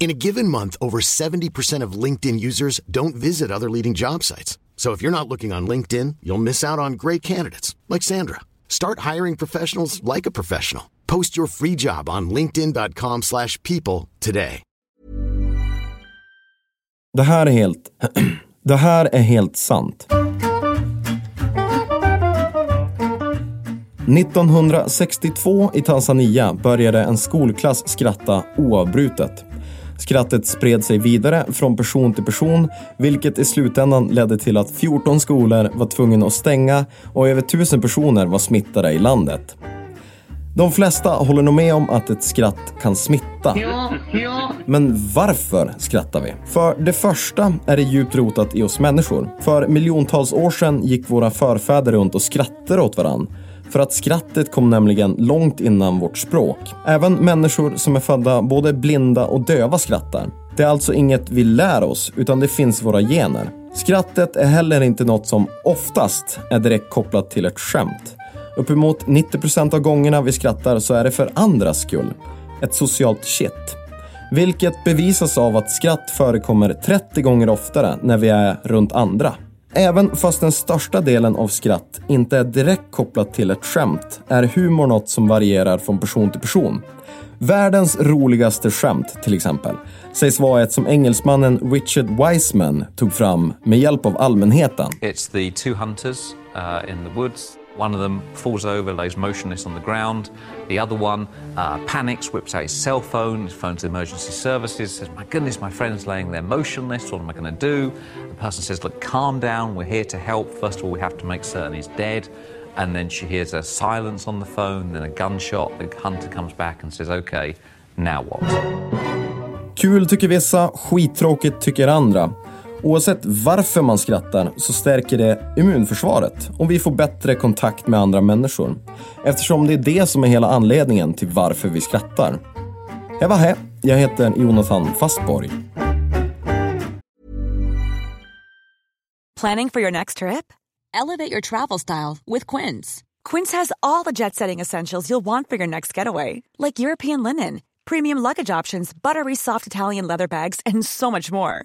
In a given month, over 70% of LinkedIn users don't visit other leading job sites. So if you're not looking on LinkedIn, you'll miss out on great candidates like Sandra. Start hiring professionals like a professional. Post your free job on linkedin.com/people slash people today. Det här är helt... det här är helt sant. 1962 i Tanzania började en skolklass skratta oavbrutet. Skrattet spred sig vidare från person till person, vilket i slutändan ledde till att 14 skolor var tvungna att stänga och över 1000 personer var smittade i landet. De flesta håller nog med om att ett skratt kan smitta. Men varför skrattar vi? För det första är det djupt rotat i oss människor. För miljontals år sedan gick våra förfäder runt och skrattade åt varann. För att skrattet kom nämligen långt innan vårt språk. Även människor som är födda både blinda och döva skrattar. Det är alltså inget vi lär oss, utan det finns i våra gener. Skrattet är heller inte något som oftast är direkt kopplat till ett skämt. Uppemot 90% av gångerna vi skrattar så är det för andras skull. Ett socialt shit. Vilket bevisas av att skratt förekommer 30 gånger oftare när vi är runt andra. Även fast den största delen av skratt inte är direkt kopplat till ett skämt är humor något som varierar från person till person. Världens roligaste skämt, till exempel, sägs vara ett som engelsmannen Richard Wiseman tog fram med hjälp av allmänheten. It's the two hunters uh, in the woods. One of them falls over, lays motionless on the ground. The other one uh, panics, whips out his cell phone, phones the emergency services, says, My goodness, my friend's laying there motionless. What am I going to do? The person says, Look, calm down. We're here to help. First of all, we have to make certain he's dead. And then she hears a silence on the phone, then a gunshot. The hunter comes back and says, Okay, now what? Kul tycker vissa, skittråkigt tycker andra. Oavsett varför man skrattar så stärker det immunförsvaret och vi får bättre kontakt med andra människor. Eftersom det är det som är hela anledningen till varför vi skrattar. Heva he. Jag heter Jonathan Fastborg. Planning for your next trip? Elevate your travel style with Quince. Quince has all the jet setting essentials you'll want for your next getaway, like European linen, premium luggage options, buttery soft Italian leather bags, and so much more.